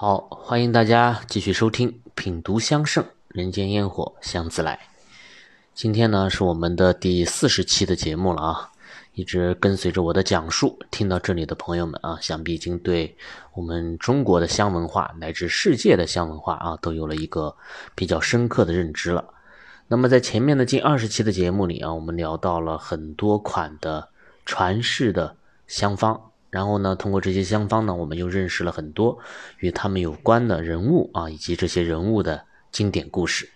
好，欢迎大家继续收听《品读香盛人间烟火香自来》。今天呢是我们的第四十期的节目了啊！一直跟随着我的讲述，听到这里的朋友们啊，想必已经对我们中国的香文化乃至世界的香文化啊，都有了一个比较深刻的认知了。那么在前面的近二十期的节目里啊，我们聊到了很多款的传世的香方。然后呢，通过这些香方呢，我们又认识了很多与他们有关的人物啊，以及这些人物的经典故事。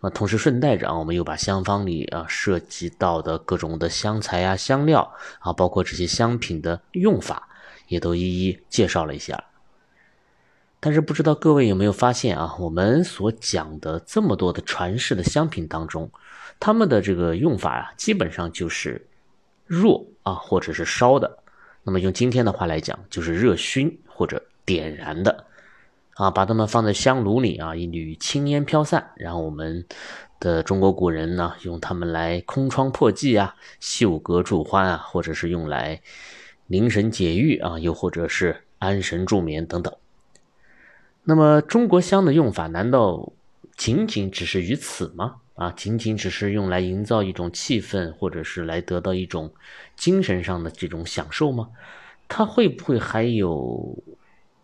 那同时顺带着啊，我们又把香方里啊涉及到的各种的香材啊、香料啊，包括这些香品的用法，也都一一介绍了一下。但是不知道各位有没有发现啊，我们所讲的这么多的传世的香品当中，他们的这个用法啊，基本上就是弱啊，或者是烧的。那么用今天的话来讲，就是热熏或者点燃的，啊，把它们放在香炉里啊，一缕青烟飘散，然后我们的中国古人呢，用它们来空窗破寂啊，绣阁助欢啊，或者是用来凝神解郁啊，又或者是安神助眠等等。那么中国香的用法，难道仅仅只是于此吗？啊，仅仅只是用来营造一种气氛，或者是来得到一种精神上的这种享受吗？它会不会还有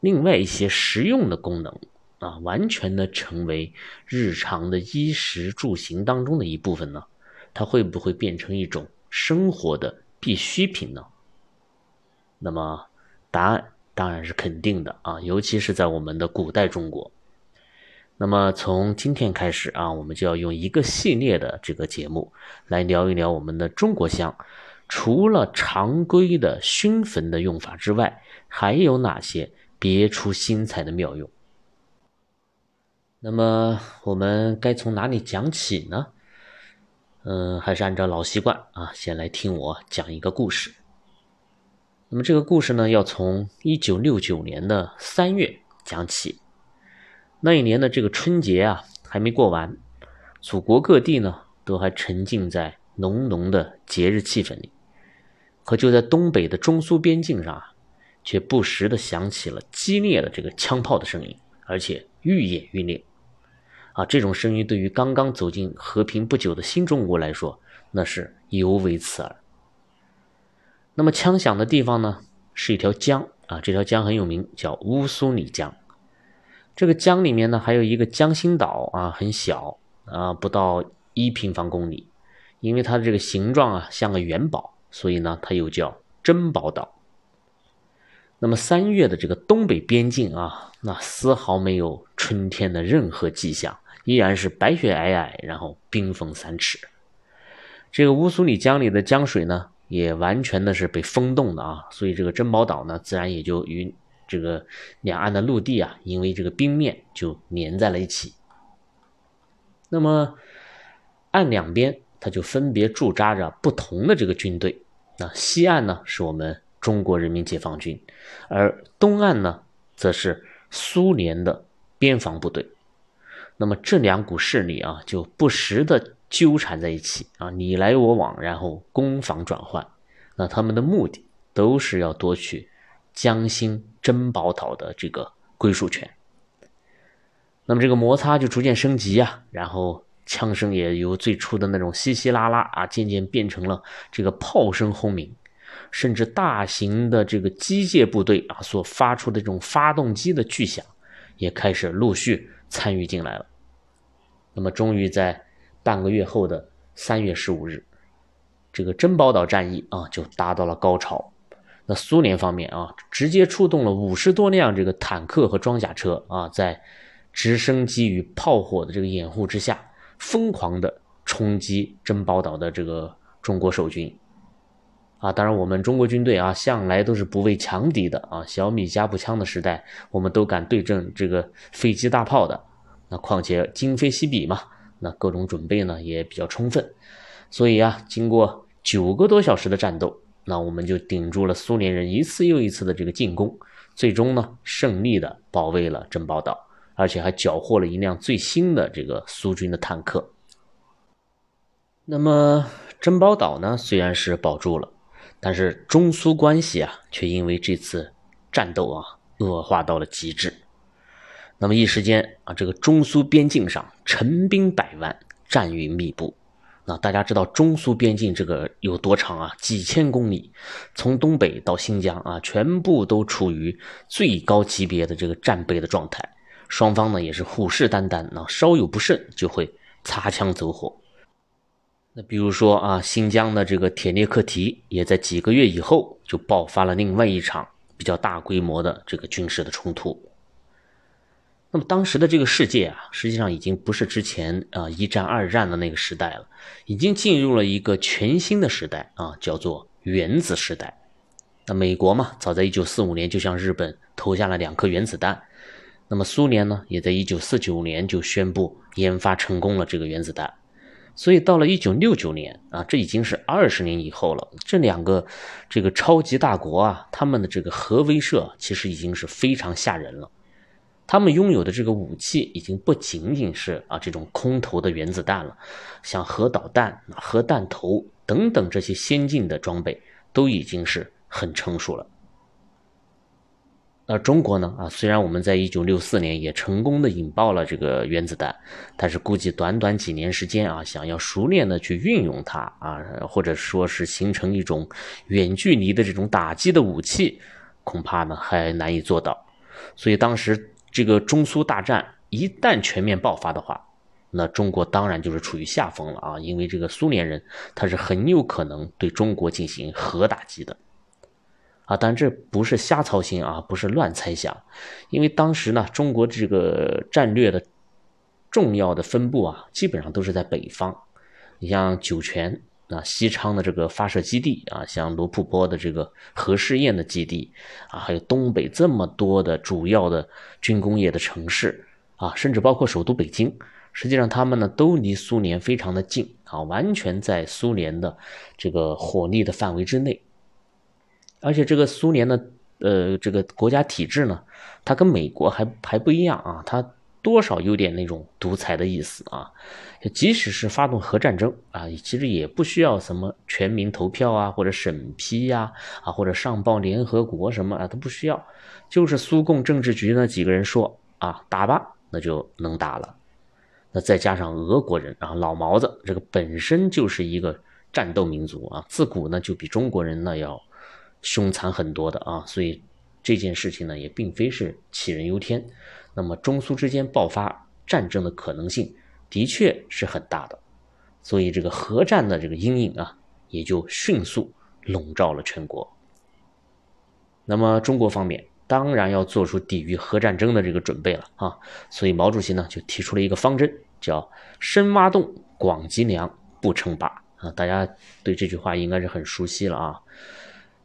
另外一些实用的功能啊？完全的成为日常的衣食住行当中的一部分呢？它会不会变成一种生活的必需品呢？那么答案当然是肯定的啊，尤其是在我们的古代中国。那么从今天开始啊，我们就要用一个系列的这个节目来聊一聊我们的中国香，除了常规的熏焚的用法之外，还有哪些别出心裁的妙用？那么我们该从哪里讲起呢？嗯，还是按照老习惯啊，先来听我讲一个故事。那么这个故事呢，要从一九六九年的三月讲起。那一年的这个春节啊，还没过完，祖国各地呢都还沉浸在浓浓的节日气氛里。可就在东北的中苏边境上啊，却不时的响起了激烈的这个枪炮的声音，而且愈演愈烈。啊，这种声音对于刚刚走进和平不久的新中国来说，那是尤为刺耳。那么枪响的地方呢，是一条江啊，这条江很有名，叫乌苏里江。这个江里面呢，还有一个江心岛啊，很小啊，不到一平方公里。因为它的这个形状啊，像个元宝，所以呢，它又叫珍宝岛。那么三月的这个东北边境啊，那丝毫没有春天的任何迹象，依然是白雪皑皑，然后冰封三尺。这个乌苏里江里的江水呢，也完全的是被封冻的啊，所以这个珍宝岛呢，自然也就与。这个两岸的陆地啊，因为这个冰面就粘在了一起。那么岸两边，它就分别驻扎着不同的这个军队。那西岸呢，是我们中国人民解放军，而东岸呢，则是苏联的边防部队。那么这两股势力啊，就不时的纠缠在一起啊，你来我往，然后攻防转换。那他们的目的都是要夺取。江心珍宝岛的这个归属权，那么这个摩擦就逐渐升级啊，然后枪声也由最初的那种稀稀拉拉啊，渐渐变成了这个炮声轰鸣，甚至大型的这个机械部队啊所发出的这种发动机的巨响，也开始陆续参与进来了。那么，终于在半个月后的三月十五日，这个珍宝岛战役啊就达到了高潮。那苏联方面啊，直接出动了五十多辆这个坦克和装甲车啊，在直升机与炮火的这个掩护之下，疯狂的冲击珍宝岛的这个中国守军。啊，当然我们中国军队啊，向来都是不畏强敌的啊，小米加步枪的时代，我们都敢对阵这个飞机大炮的。那况且今非昔比嘛，那各种准备呢也比较充分。所以啊，经过九个多小时的战斗。那我们就顶住了苏联人一次又一次的这个进攻，最终呢胜利的保卫了珍宝岛，而且还缴获了一辆最新的这个苏军的坦克。那么珍宝岛呢虽然是保住了，但是中苏关系啊却因为这次战斗啊恶化到了极致。那么一时间啊，这个中苏边境上陈兵百万，战云密布。那大家知道中苏边境这个有多长啊？几千公里，从东北到新疆啊，全部都处于最高级别的这个战备的状态。双方呢也是虎视眈眈，那稍有不慎就会擦枪走火。那比如说啊，新疆的这个铁列克提也在几个月以后就爆发了另外一场比较大规模的这个军事的冲突。那么当时的这个世界啊，实际上已经不是之前啊一战、二战的那个时代了，已经进入了一个全新的时代啊，叫做原子时代。那美国嘛，早在一九四五年就向日本投下了两颗原子弹，那么苏联呢，也在一九四九年就宣布研发成功了这个原子弹。所以到了一九六九年啊，这已经是二十年以后了。这两个这个超级大国啊，他们的这个核威慑其实已经是非常吓人了。他们拥有的这个武器已经不仅仅是啊这种空投的原子弹了，像核导弹、核弹头等等这些先进的装备都已经是很成熟了。那中国呢？啊，虽然我们在一九六四年也成功的引爆了这个原子弹，但是估计短短几年时间啊，想要熟练的去运用它啊，或者说是形成一种远距离的这种打击的武器，恐怕呢还难以做到。所以当时。这个中苏大战一旦全面爆发的话，那中国当然就是处于下风了啊！因为这个苏联人他是很有可能对中国进行核打击的啊！但这不是瞎操心啊，不是乱猜想，因为当时呢，中国这个战略的重要的分布啊，基本上都是在北方，你像酒泉。那西昌的这个发射基地啊，像罗布泊的这个核试验的基地啊，还有东北这么多的主要的军工业的城市啊，甚至包括首都北京，实际上他们呢都离苏联非常的近啊，完全在苏联的这个火力的范围之内。而且这个苏联的呃这个国家体制呢，它跟美国还还不一样啊，它。多少有点那种独裁的意思啊！即使是发动核战争啊，其实也不需要什么全民投票啊，或者审批呀，啊，或者上报联合国什么啊，都不需要。就是苏共政治局那几个人说啊，打吧，那就能打了。那再加上俄国人啊，老毛子这个本身就是一个战斗民族啊，自古呢就比中国人呢要凶残很多的啊，所以这件事情呢也并非是杞人忧天。那么中苏之间爆发战争的可能性的确是很大的，所以这个核战的这个阴影啊，也就迅速笼罩了全国。那么中国方面当然要做出抵御核战争的这个准备了啊，所以毛主席呢就提出了一个方针，叫“深挖洞，广积粮，不称霸”啊，大家对这句话应该是很熟悉了啊。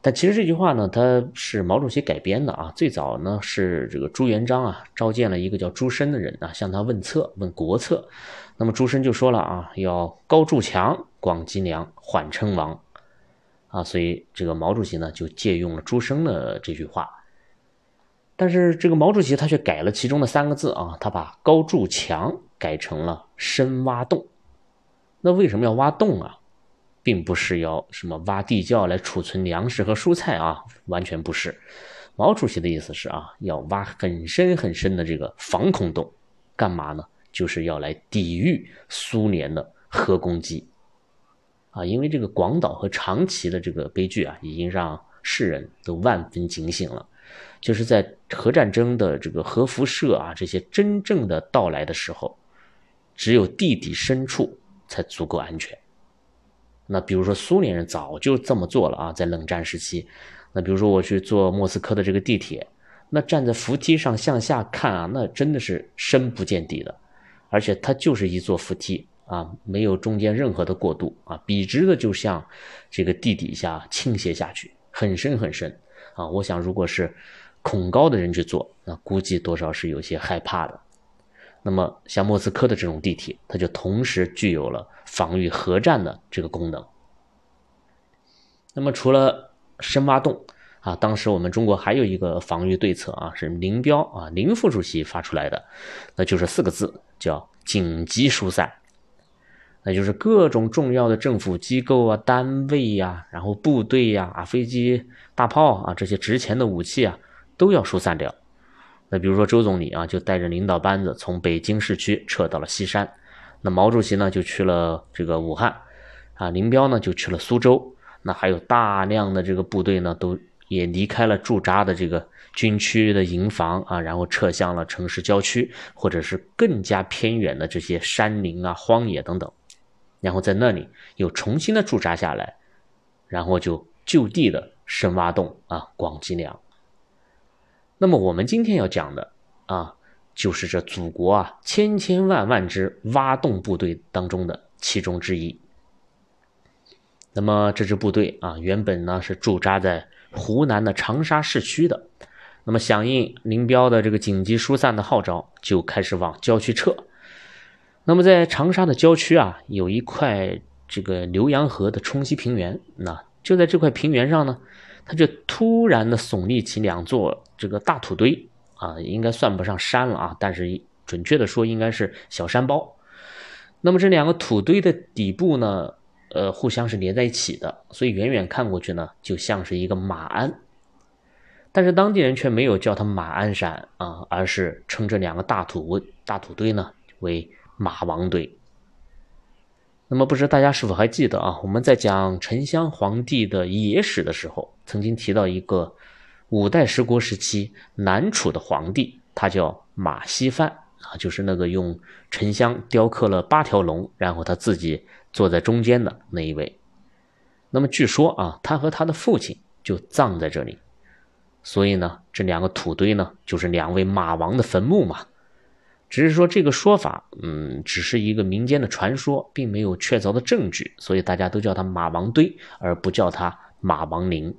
但其实这句话呢，它是毛主席改编的啊。最早呢是这个朱元璋啊召见了一个叫朱深的人啊，向他问策，问国策。那么朱深就说了啊，要高筑墙，广积粮，缓称王啊。所以这个毛主席呢就借用了朱深的这句话。但是这个毛主席他却改了其中的三个字啊，他把高筑墙改成了深挖洞。那为什么要挖洞啊？并不是要什么挖地窖来储存粮食和蔬菜啊，完全不是。毛主席的意思是啊，要挖很深很深的这个防空洞，干嘛呢？就是要来抵御苏联的核攻击啊。因为这个广岛和长崎的这个悲剧啊，已经让世人都万分警醒了。就是在核战争的这个核辐射啊这些真正的到来的时候，只有地底深处才足够安全。那比如说苏联人早就这么做了啊，在冷战时期，那比如说我去坐莫斯科的这个地铁，那站在扶梯上向下看啊，那真的是深不见底的，而且它就是一座扶梯啊，没有中间任何的过渡啊，笔直的就像这个地底下倾斜下去，很深很深啊。我想如果是恐高的人去坐，那估计多少是有些害怕的。那么像莫斯科的这种地铁，它就同时具有了防御核战的这个功能。那么除了深挖洞啊，当时我们中国还有一个防御对策啊，是林彪啊林副主席发出来的，那就是四个字，叫紧急疏散。那就是各种重要的政府机构啊、单位呀，然后部队呀、啊飞机、大炮啊这些值钱的武器啊，都要疏散掉。那比如说周总理啊，就带着领导班子从北京市区撤到了西山。那毛主席呢，就去了这个武汉，啊，林彪呢就去了苏州。那还有大量的这个部队呢，都也离开了驻扎的这个军区的营房啊，然后撤向了城市郊区，或者是更加偏远的这些山林啊、荒野等等，然后在那里又重新的驻扎下来，然后就就地的深挖洞啊，广积粮。那么我们今天要讲的啊，就是这祖国啊千千万万支挖洞部队当中的其中之一。那么这支部队啊，原本呢是驻扎在湖南的长沙市区的。那么响应林彪的这个紧急疏散的号召，就开始往郊区撤。那么在长沙的郊区啊，有一块这个浏阳河的冲积平原。那就在这块平原上呢。它就突然的耸立起两座这个大土堆啊，应该算不上山了啊，但是准确的说应该是小山包。那么这两个土堆的底部呢，呃，互相是连在一起的，所以远远看过去呢，就像是一个马鞍。但是当地人却没有叫它马鞍山啊，而是称这两个大土大土堆呢为马王堆。那么不知大家是否还记得啊？我们在讲沉香皇帝的野史的时候，曾经提到一个五代十国时期南楚的皇帝，他叫马希范啊，就是那个用沉香雕刻了八条龙，然后他自己坐在中间的那一位。那么据说啊，他和他的父亲就葬在这里，所以呢，这两个土堆呢，就是两位马王的坟墓嘛。只是说这个说法，嗯，只是一个民间的传说，并没有确凿的证据，所以大家都叫它马王堆，而不叫它马王陵。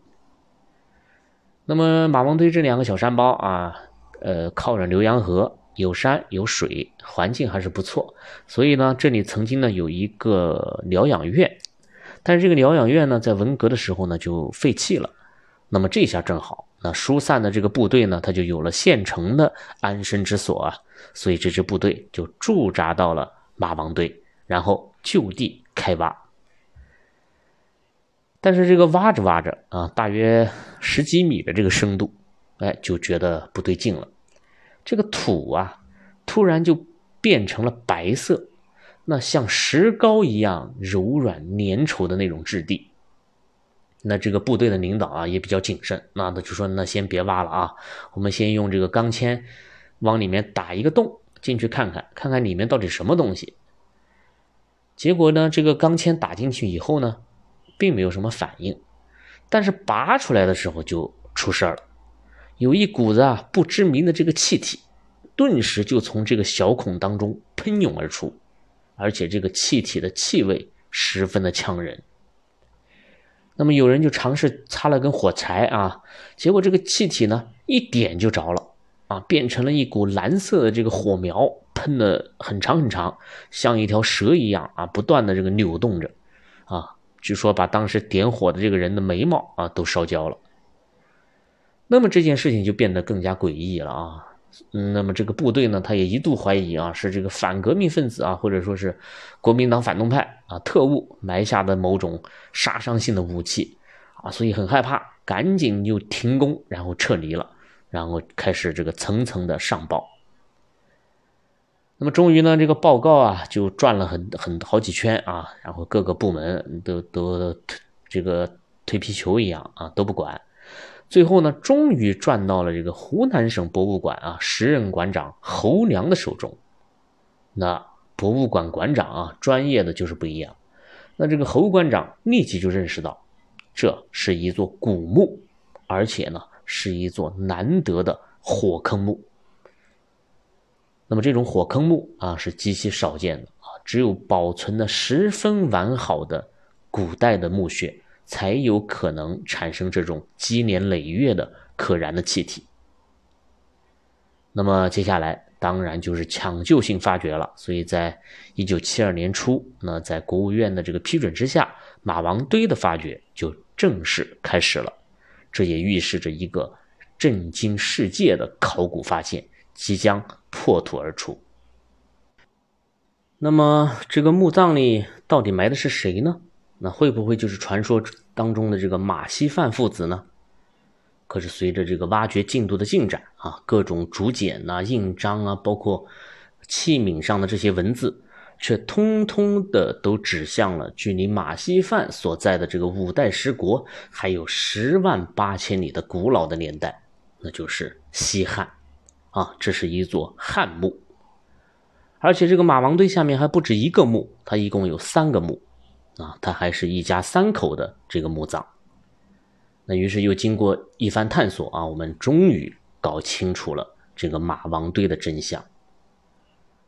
那么马王堆这两个小山包啊，呃，靠着浏阳河，有山有水，环境还是不错，所以呢，这里曾经呢有一个疗养院，但是这个疗养院呢，在文革的时候呢就废弃了。那么这下正好。那疏散的这个部队呢，他就有了现成的安身之所啊，所以这支部队就驻扎到了马王堆，然后就地开挖。但是这个挖着挖着啊，大约十几米的这个深度，哎，就觉得不对劲了。这个土啊，突然就变成了白色，那像石膏一样柔软粘稠的那种质地。那这个部队的领导啊也比较谨慎，那他就说：“那先别挖了啊，我们先用这个钢钎往里面打一个洞，进去看看，看看里面到底什么东西。”结果呢，这个钢钎打进去以后呢，并没有什么反应，但是拔出来的时候就出事了，有一股子啊不知名的这个气体，顿时就从这个小孔当中喷涌而出，而且这个气体的气味十分的呛人。那么有人就尝试擦了根火柴啊，结果这个气体呢一点就着了啊，变成了一股蓝色的这个火苗，喷的很长很长，像一条蛇一样啊，不断的这个扭动着啊，据说把当时点火的这个人的眉毛啊都烧焦了。那么这件事情就变得更加诡异了啊。嗯，那么这个部队呢，他也一度怀疑啊，是这个反革命分子啊，或者说是国民党反动派啊，特务埋下的某种杀伤性的武器啊，所以很害怕，赶紧就停工，然后撤离了，然后开始这个层层的上报。那么终于呢，这个报告啊，就转了很很好几圈啊，然后各个部门都都这个推皮球一样啊，都不管。最后呢，终于转到了这个湖南省博物馆啊，时任馆长侯良的手中。那博物馆馆长啊，专业的就是不一样。那这个侯馆长立即就认识到，这是一座古墓，而且呢，是一座难得的火坑墓。那么这种火坑墓啊，是极其少见的啊，只有保存的十分完好的古代的墓穴。才有可能产生这种积年累月的可燃的气体。那么接下来当然就是抢救性发掘了。所以在一九七二年初，那在国务院的这个批准之下，马王堆的发掘就正式开始了。这也预示着一个震惊世界的考古发现即将破土而出。那么这个墓葬里到底埋的是谁呢？那会不会就是传说当中的这个马希范父子呢？可是随着这个挖掘进度的进展啊，各种竹简呐、印章啊，包括器皿上的这些文字，却通通的都指向了距离马希范所在的这个五代十国还有十万八千里的古老的年代，那就是西汉啊，这是一座汉墓。而且这个马王堆下面还不止一个墓，它一共有三个墓，啊，它还是一家三口的这个墓葬。那于是又经过一番探索啊，我们终于搞清楚了这个马王堆的真相。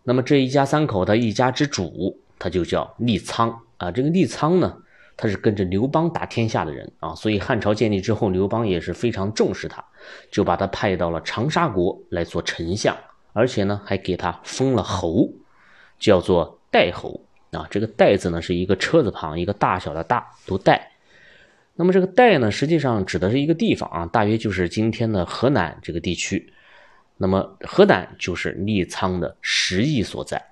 那么这一家三口，他一家之主，他就叫利苍啊。这个利苍呢，他是跟着刘邦打天下的人啊，所以汉朝建立之后，刘邦也是非常重视他，就把他派到了长沙国来做丞相。而且呢，还给他封了侯，叫做代侯啊。这个“代”字呢，是一个车字旁，一个大小的“大”，读代。那么这个“代”呢，实际上指的是一个地方啊，大约就是今天的河南这个地区。那么河南就是利苍的实意所在。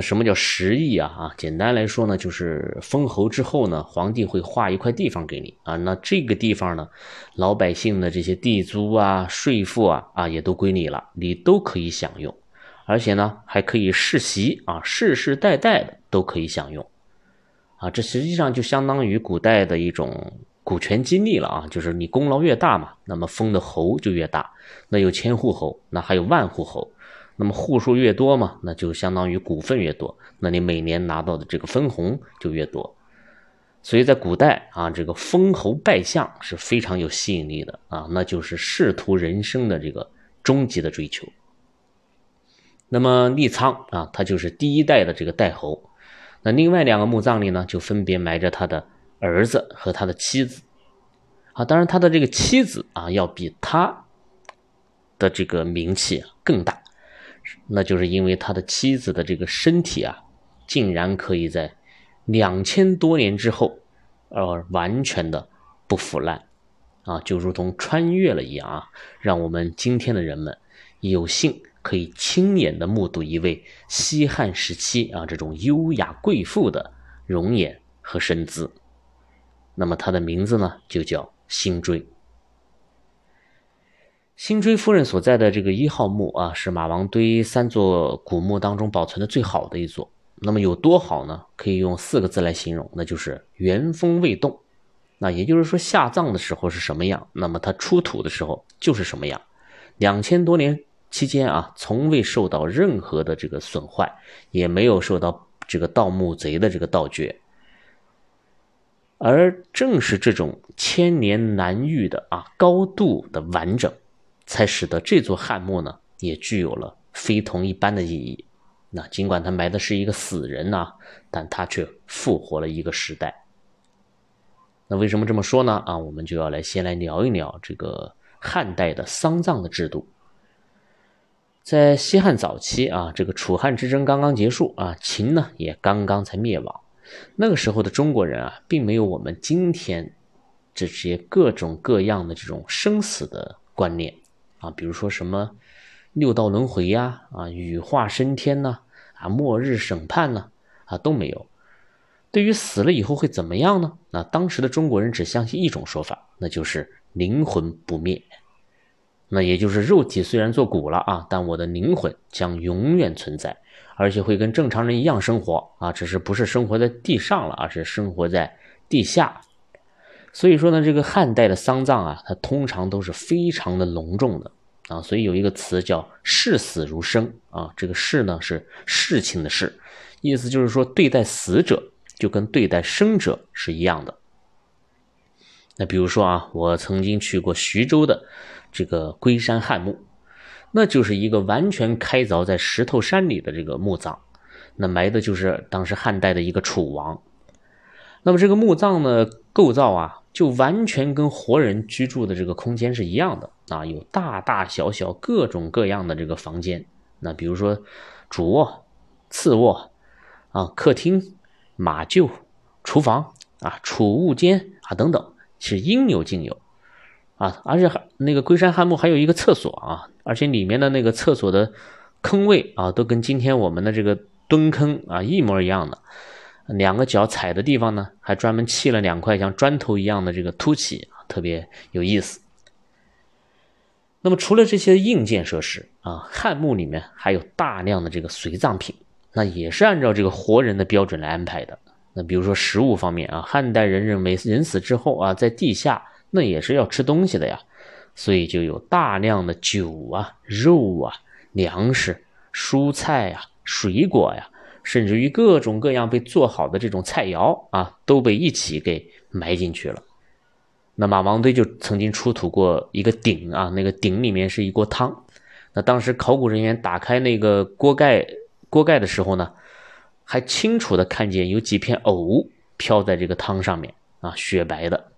什么叫实邑啊？啊，简单来说呢，就是封侯之后呢，皇帝会划一块地方给你啊。那这个地方呢，老百姓的这些地租啊、税赋啊啊，也都归你了，你都可以享用，而且呢，还可以世袭啊，世世代代的都可以享用啊。这实际上就相当于古代的一种股权激励了啊，就是你功劳越大嘛，那么封的侯就越大。那有千户侯，那还有万户侯。那么户数越多嘛，那就相当于股份越多，那你每年拿到的这个分红就越多。所以在古代啊，这个封侯拜相是非常有吸引力的啊，那就是仕途人生的这个终极的追求。那么利仓啊，他就是第一代的这个代侯。那另外两个墓葬里呢，就分别埋着他的儿子和他的妻子。啊，当然他的这个妻子啊，要比他的这个名气更大。那就是因为他的妻子的这个身体啊，竟然可以在两千多年之后，而完全的不腐烂，啊，就如同穿越了一样啊，让我们今天的人们有幸可以亲眼的目睹一位西汉时期啊这种优雅贵妇的容颜和身姿。那么她的名字呢，就叫辛追。辛追夫人所在的这个一号墓啊，是马王堆三座古墓当中保存的最好的一座。那么有多好呢？可以用四个字来形容，那就是原封未动。那也就是说，下葬的时候是什么样，那么它出土的时候就是什么样。两千多年期间啊，从未受到任何的这个损坏，也没有受到这个盗墓贼的这个盗掘。而正是这种千年难遇的啊高度的完整。才使得这座汉墓呢，也具有了非同一般的意义。那尽管他埋的是一个死人呐，但他却复活了一个时代。那为什么这么说呢？啊，我们就要来先来聊一聊这个汉代的丧葬的制度。在西汉早期啊，这个楚汉之争刚刚结束啊，秦呢也刚刚才灭亡。那个时候的中国人啊，并没有我们今天这些各种各样的这种生死的观念。啊，比如说什么六道轮回呀，啊，羽化升天呐，啊，末日审判呢，啊，都没有。对于死了以后会怎么样呢？那当时的中国人只相信一种说法，那就是灵魂不灭。那也就是肉体虽然做骨了啊，但我的灵魂将永远存在，而且会跟正常人一样生活啊，只是不是生活在地上了，而是生活在地下。所以说呢，这个汉代的丧葬啊，它通常都是非常的隆重的啊，所以有一个词叫“视死如生”啊，这个“视”呢是事情的“事”，意思就是说对待死者就跟对待生者是一样的。那比如说啊，我曾经去过徐州的这个龟山汉墓，那就是一个完全开凿在石头山里的这个墓葬，那埋的就是当时汉代的一个楚王。那么这个墓葬呢，构造啊。就完全跟活人居住的这个空间是一样的啊，有大大小小各种各样的这个房间。那比如说主卧、次卧啊、客厅、马厩、厨房啊、储物间啊等等，是应有尽有啊。而且还那个龟山汉墓还有一个厕所啊，而且里面的那个厕所的坑位啊，都跟今天我们的这个蹲坑啊一模一样的。两个脚踩的地方呢，还专门砌了两块像砖头一样的这个凸起，特别有意思。那么除了这些硬件设施啊，汉墓里面还有大量的这个随葬品，那也是按照这个活人的标准来安排的。那比如说食物方面啊，汉代人认为人死之后啊，在地下那也是要吃东西的呀，所以就有大量的酒啊、肉啊、粮食、蔬菜啊、水果呀，甚至于各种各样被做好的这种菜肴啊，都被一起给埋进去了。那马王堆就曾经出土过一个鼎啊，那个鼎里面是一锅汤。那当时考古人员打开那个锅盖锅盖的时候呢，还清楚的看见有几片藕飘在这个汤上面啊，雪白的。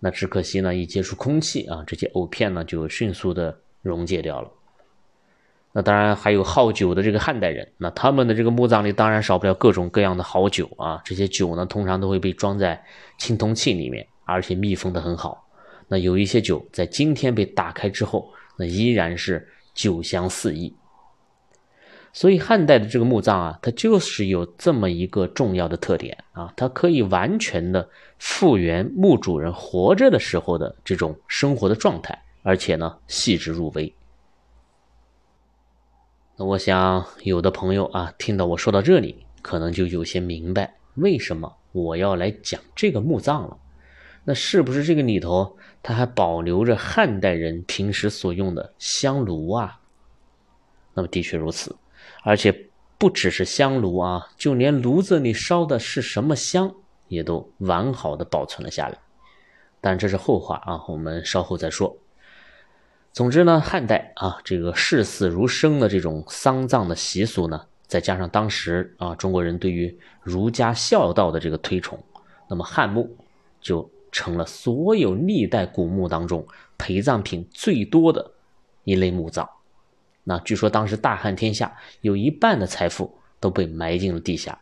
那只可惜呢，一接触空气啊，这些藕片呢就迅速的溶解掉了。那当然还有好酒的这个汉代人，那他们的这个墓葬里当然少不了各种各样的好酒啊。这些酒呢，通常都会被装在青铜器里面。而且密封的很好，那有一些酒在今天被打开之后，那依然是酒香四溢。所以汉代的这个墓葬啊，它就是有这么一个重要的特点啊，它可以完全的复原墓主人活着的时候的这种生活的状态，而且呢细致入微。我想有的朋友啊，听到我说到这里，可能就有些明白为什么我要来讲这个墓葬了。那是不是这个里头，它还保留着汉代人平时所用的香炉啊？那么的确如此，而且不只是香炉啊，就连炉子里烧的是什么香，也都完好的保存了下来。但这是后话啊，我们稍后再说。总之呢，汉代啊，这个视死如生的这种丧葬的习俗呢，再加上当时啊中国人对于儒家孝道的这个推崇，那么汉墓就。成了所有历代古墓当中陪葬品最多的一类墓葬。那据说当时大汉天下有一半的财富都被埋进了地下。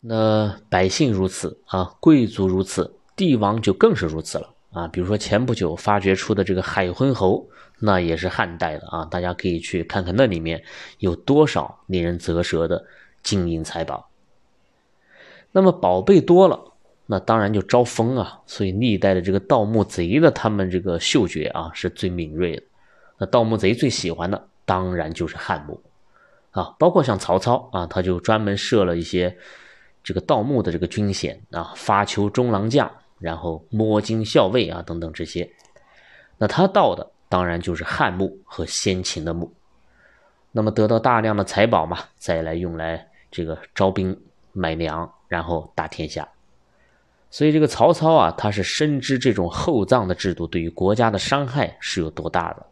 那百姓如此啊，贵族如此，帝王就更是如此了啊。比如说前不久发掘出的这个海昏侯，那也是汉代的啊。大家可以去看看那里面有多少令人啧舌的金银财宝。那么宝贝多了。那当然就招风啊，所以历代的这个盗墓贼的他们这个嗅觉啊是最敏锐的。那盗墓贼最喜欢的当然就是汉墓啊，包括像曹操啊，他就专门设了一些这个盗墓的这个军衔啊，发丘中郎将，然后摸金校尉啊等等这些。那他盗的当然就是汉墓和先秦的墓，那么得到大量的财宝嘛，再来用来这个招兵买粮，然后打天下。所以这个曹操啊，他是深知这种厚葬的制度对于国家的伤害是有多大的，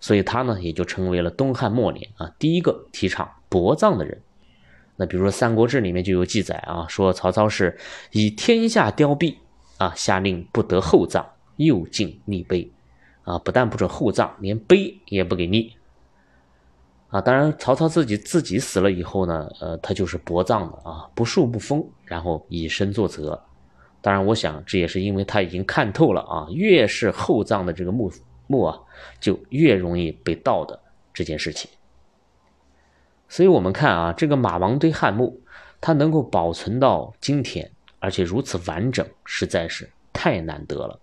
所以他呢也就成为了东汉末年啊第一个提倡薄葬的人。那比如说《三国志》里面就有记载啊，说曹操是以天下凋敝啊，下令不得厚葬，又禁立碑啊，不但不准厚葬，连碑也不给立啊。当然，曹操自己自己死了以后呢，呃，他就是薄葬的啊，不树不封，然后以身作则。当然，我想这也是因为他已经看透了啊，越是厚葬的这个墓墓啊，就越容易被盗的这件事情。所以，我们看啊，这个马王堆汉墓，它能够保存到今天，而且如此完整，实在是太难得了。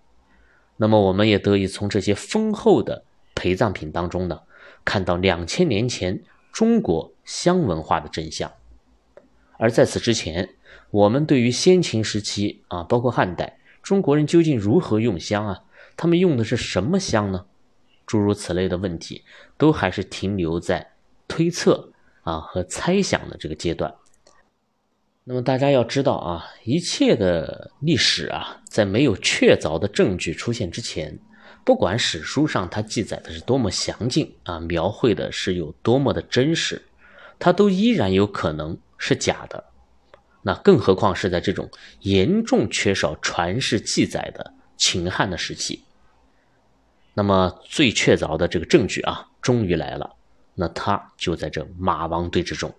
那么，我们也得以从这些丰厚的陪葬品当中呢，看到两千年前中国香文化的真相。而在此之前，我们对于先秦时期啊，包括汉代，中国人究竟如何用香啊？他们用的是什么香呢？诸如此类的问题，都还是停留在推测啊和猜想的这个阶段。那么大家要知道啊，一切的历史啊，在没有确凿的证据出现之前，不管史书上它记载的是多么详尽啊，描绘的是有多么的真实，它都依然有可能。是假的，那更何况是在这种严重缺少传世记载的秦汉的时期。那么最确凿的这个证据啊，终于来了，那它就在这马王堆之中。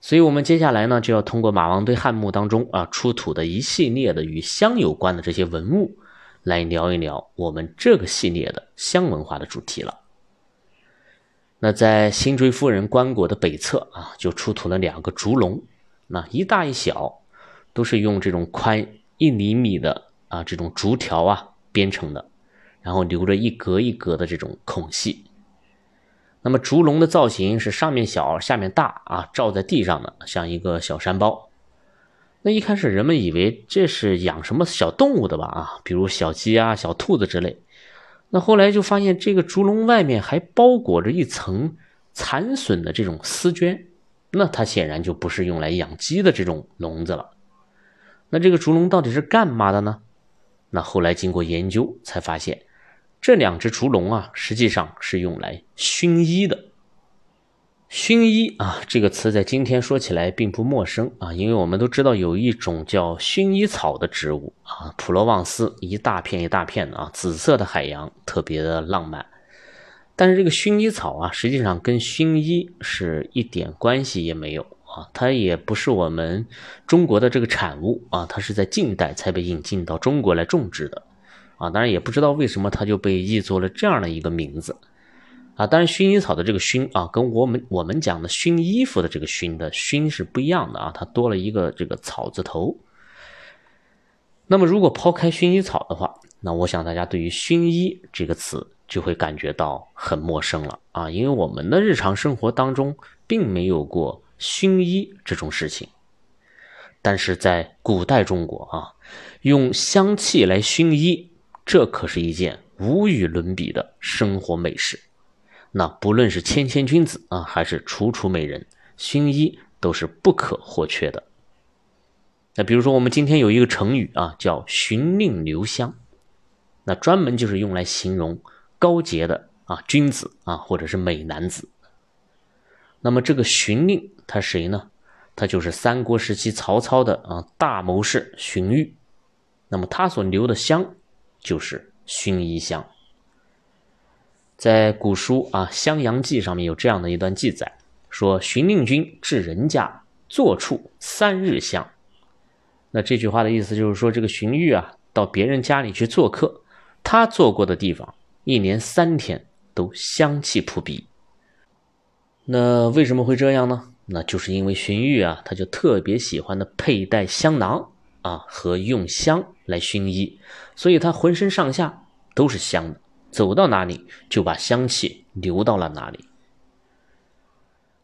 所以，我们接下来呢，就要通过马王堆汉墓当中啊出土的一系列的与香有关的这些文物，来聊一聊我们这个系列的香文化的主题了。那在辛追夫人棺椁的北侧啊，就出土了两个烛笼，那一大一小，都是用这种宽一厘米的啊这种竹条啊编成的，然后留着一格一格的这种孔隙。那么烛龙的造型是上面小下面大啊，罩在地上的，像一个小山包。那一开始人们以为这是养什么小动物的吧啊，比如小鸡啊、小兔子之类。那后来就发现这个烛龙外面还包裹着一层残损的这种丝绢，那它显然就不是用来养鸡的这种笼子了。那这个烛龙到底是干嘛的呢？那后来经过研究才发现。这两只烛龙啊，实际上是用来熏衣的。熏衣啊，这个词在今天说起来并不陌生啊，因为我们都知道有一种叫薰衣草的植物啊，普罗旺斯一大片一大片的啊，紫色的海洋，特别的浪漫。但是这个薰衣草啊，实际上跟薰衣是一点关系也没有啊，它也不是我们中国的这个产物啊，它是在近代才被引进到中国来种植的。啊，当然也不知道为什么它就被译作了这样的一个名字，啊，当然薰衣草的这个薰啊，跟我们我们讲的熏衣服的这个熏的熏是不一样的啊，它多了一个这个草字头。那么如果抛开薰衣草的话，那我想大家对于薰衣这个词就会感觉到很陌生了啊，因为我们的日常生活当中并没有过薰衣这种事情，但是在古代中国啊，用香气来熏衣。这可是一件无与伦比的生活美事，那不论是谦谦君子啊，还是楚楚美人，薰衣都是不可或缺的。那比如说，我们今天有一个成语啊，叫“寻令留香”，那专门就是用来形容高洁的啊君子啊，或者是美男子。那么这个荀令他谁呢？他就是三国时期曹操的啊大谋士荀彧。那么他所留的香。就是薰衣香，在古书啊《襄阳记》上面有这样的一段记载，说荀令君至人家，坐处三日香。那这句话的意思就是说，这个荀彧啊，到别人家里去做客，他坐过的地方，一年三天都香气扑鼻。那为什么会这样呢？那就是因为荀彧啊，他就特别喜欢的佩戴香囊。啊，和用香来熏衣，所以他浑身上下都是香的，走到哪里就把香气流到了哪里。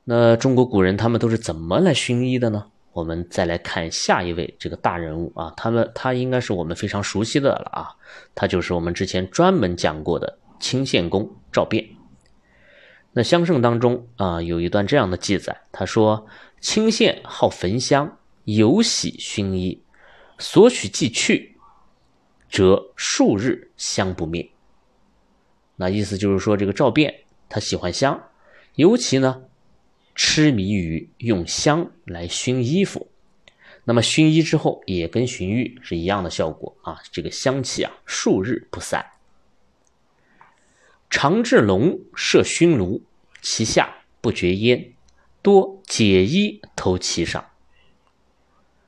那中国古人他们都是怎么来熏衣的呢？我们再来看下一位这个大人物啊，他们他应该是我们非常熟悉的了啊，他就是我们之前专门讲过的清献公赵卞。那香圣当中啊，有一段这样的记载，他说：“清献好焚香，尤喜熏衣。”索取既去，则数日香不灭。那意思就是说，这个赵卞他喜欢香，尤其呢痴迷于用香来熏衣服。那么熏衣之后，也跟荀彧是一样的效果啊，这个香气啊数日不散。常至龙设熏炉，其下不觉烟，多解衣投其上。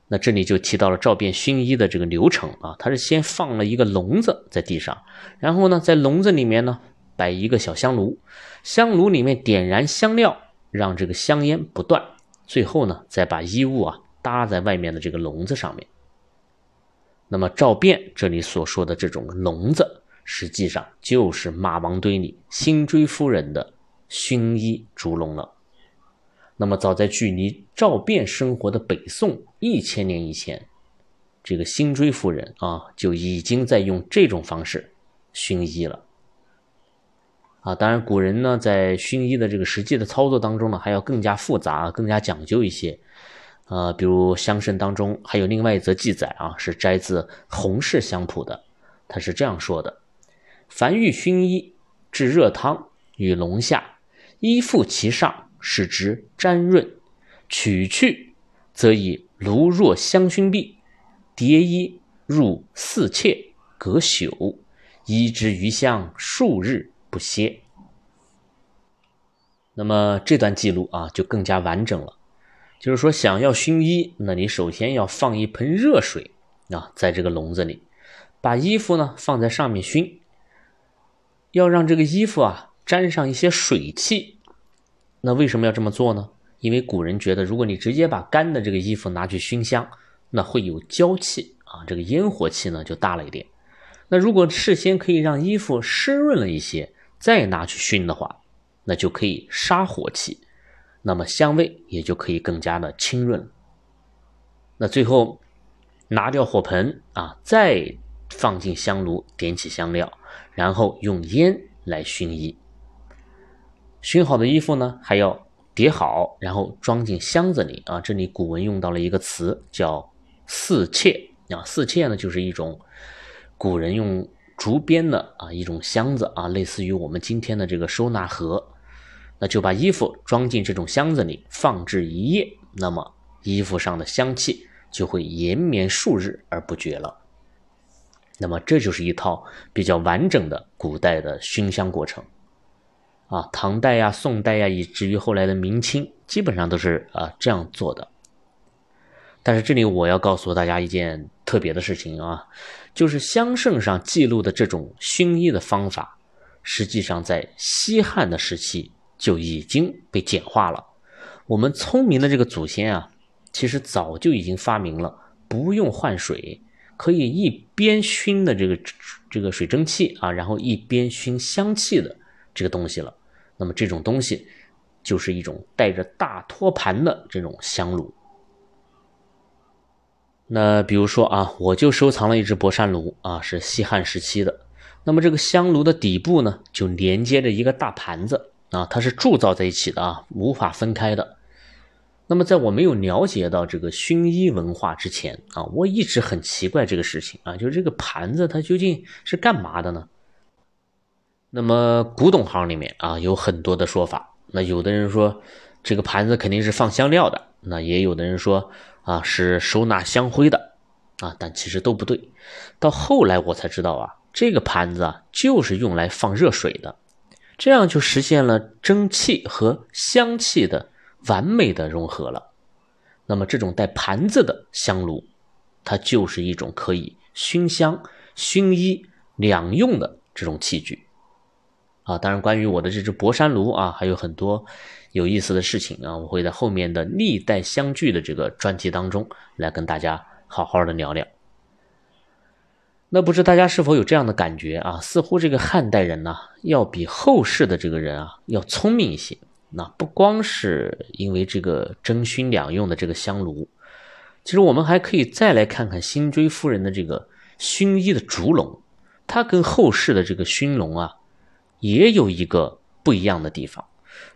那这里就提到了赵卞熏衣的这个流程啊，他是先放了一个笼子在地上，然后呢，在笼子里面呢摆一个小香炉，香炉里面点燃香料，让这个香烟不断，最后呢再把衣物啊搭在外面的这个笼子上面。那么赵卞这里所说的这种笼子，实际上就是马王堆里辛追夫人的熏衣竹笼了。那么，早在距离赵卞生活的北宋一千年以前，这个辛追夫人啊就已经在用这种方式熏衣了。啊，当然，古人呢在熏衣的这个实际的操作当中呢，还要更加复杂、更加讲究一些。呃，比如香圣当中还有另外一则记载啊，是摘自《洪氏香谱》的，他是这样说的：“凡欲熏衣，置热汤与笼下，衣覆其上。”使之沾润，取去，则以炉若香熏壁，叠衣入四妾，隔朽，衣之余香数日不歇。那么这段记录啊，就更加完整了。就是说，想要熏衣，那你首先要放一盆热水啊，在这个笼子里，把衣服呢放在上面熏，要让这个衣服啊沾上一些水汽。那为什么要这么做呢？因为古人觉得，如果你直接把干的这个衣服拿去熏香，那会有焦气啊，这个烟火气呢就大了一点。那如果事先可以让衣服湿润了一些，再拿去熏的话，那就可以杀火气，那么香味也就可以更加的清润。那最后拿掉火盆啊，再放进香炉，点起香料，然后用烟来熏衣。熏好的衣服呢，还要叠好，然后装进箱子里啊。这里古文用到了一个词叫“四妾”啊，“四妾”呢就是一种古人用竹编的啊一种箱子啊，类似于我们今天的这个收纳盒。那就把衣服装进这种箱子里，放置一夜，那么衣服上的香气就会延绵数日而不绝了。那么这就是一套比较完整的古代的熏香过程。啊，唐代呀、宋代呀，以至于后来的明清，基本上都是啊这样做的。但是这里我要告诉大家一件特别的事情啊，就是香圣上记录的这种熏衣的方法，实际上在西汉的时期就已经被简化了。我们聪明的这个祖先啊，其实早就已经发明了不用换水，可以一边熏的这个这个水蒸气啊，然后一边熏香气的这个东西了。那么这种东西就是一种带着大托盘的这种香炉。那比如说啊，我就收藏了一只博山炉啊，是西汉时期的。那么这个香炉的底部呢，就连接着一个大盘子啊，它是铸造在一起的啊，无法分开的。那么在我没有了解到这个熏衣文化之前啊，我一直很奇怪这个事情啊，就是这个盘子它究竟是干嘛的呢？那么古董行里面啊有很多的说法，那有的人说这个盘子肯定是放香料的，那也有的人说啊是收纳香灰的，啊但其实都不对。到后来我才知道啊，这个盘子啊就是用来放热水的，这样就实现了蒸汽和香气的完美的融合了。那么这种带盘子的香炉，它就是一种可以熏香、熏衣两用的这种器具。啊，当然，关于我的这只博山炉啊，还有很多有意思的事情啊，我会在后面的历代相聚的这个专题当中来跟大家好好的聊聊。那不知大家是否有这样的感觉啊？似乎这个汉代人呢，要比后世的这个人啊要聪明一些。那不光是因为这个蒸熏两用的这个香炉，其实我们还可以再来看看辛追夫人的这个熏衣的烛笼，它跟后世的这个熏笼啊。也有一个不一样的地方，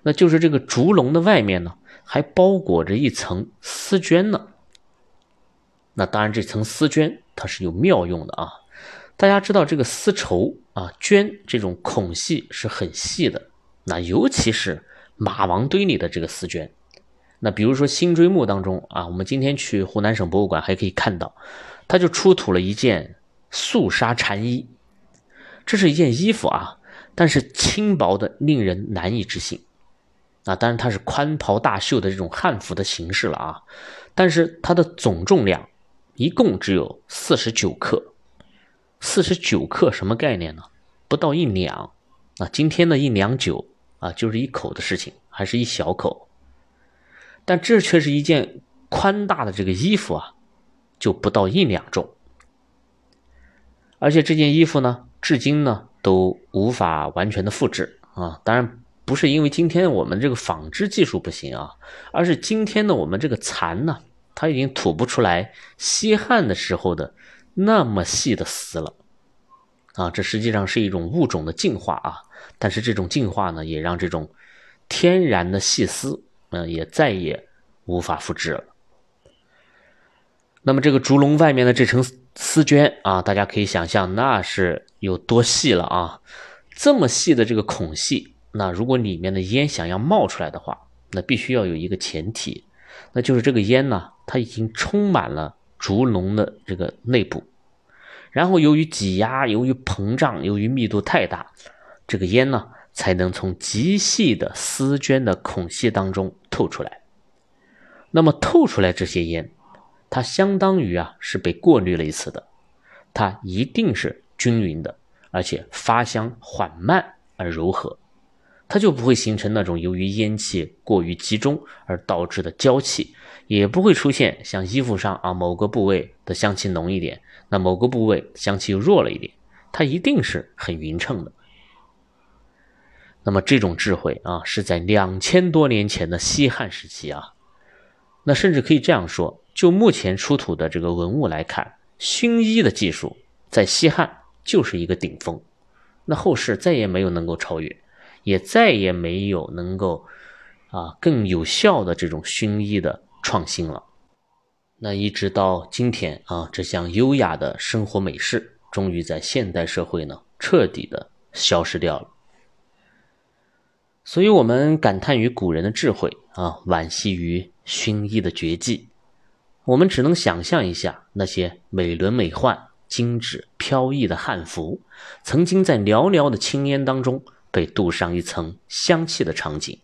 那就是这个烛笼的外面呢，还包裹着一层丝绢呢。那当然，这层丝绢它是有妙用的啊。大家知道这个丝绸啊，绢这种孔隙是很细的，那尤其是马王堆里的这个丝绢。那比如说辛追墓当中啊，我们今天去湖南省博物馆还可以看到，它就出土了一件素纱禅衣，这是一件衣服啊。但是轻薄的令人难以置信，啊，当然它是宽袍大袖的这种汉服的形式了啊，但是它的总重量一共只有四十九克，四十九克什么概念呢？不到一两，啊，今天的一两酒啊，就是一口的事情，还是一小口，但这却是一件宽大的这个衣服啊，就不到一两重，而且这件衣服呢，至今呢。都无法完全的复制啊！当然不是因为今天我们这个纺织技术不行啊，而是今天的我们这个蚕呢，它已经吐不出来西汉的时候的那么细的丝了啊！这实际上是一种物种的进化啊！但是这种进化呢，也让这种天然的细丝，嗯，也再也无法复制了。那么这个竹笼外面的这层丝绢啊，大家可以想象那是有多细了啊！这么细的这个孔隙，那如果里面的烟想要冒出来的话，那必须要有一个前提，那就是这个烟呢，它已经充满了烛笼的这个内部，然后由于挤压、由于膨胀、由于密度太大，这个烟呢才能从极细的丝绢的孔隙当中透出来。那么透出来这些烟。它相当于啊是被过滤了一次的，它一定是均匀的，而且发香缓慢而柔和，它就不会形成那种由于烟气过于集中而导致的焦气，也不会出现像衣服上啊某个部位的香气浓一点，那某个部位香气又弱了一点，它一定是很匀称的。那么这种智慧啊，是在两千多年前的西汉时期啊。那甚至可以这样说，就目前出土的这个文物来看，熏衣的技术在西汉就是一个顶峰。那后世再也没有能够超越，也再也没有能够啊更有效的这种熏衣的创新了。那一直到今天啊，这项优雅的生活美事，终于在现代社会呢彻底的消失掉了。所以，我们感叹于古人的智慧啊，惋惜于熏衣的绝技。我们只能想象一下那些美轮美奂、精致飘逸的汉服，曾经在袅袅的青烟当中被镀上一层香气的场景。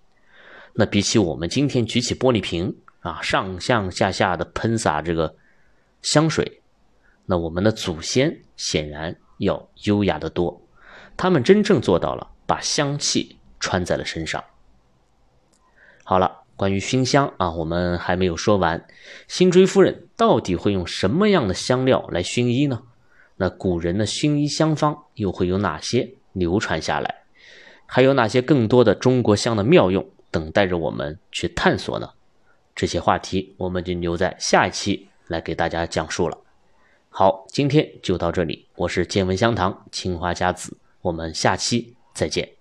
那比起我们今天举起玻璃瓶啊，上上下下的喷洒这个香水，那我们的祖先显然要优雅得多。他们真正做到了把香气。穿在了身上。好了，关于熏香啊，我们还没有说完。辛追夫人到底会用什么样的香料来熏衣呢？那古人的熏衣香方又会有哪些流传下来？还有哪些更多的中国香的妙用等待着我们去探索呢？这些话题我们就留在下一期来给大家讲述了。好，今天就到这里，我是见闻香堂青花家子，我们下期再见。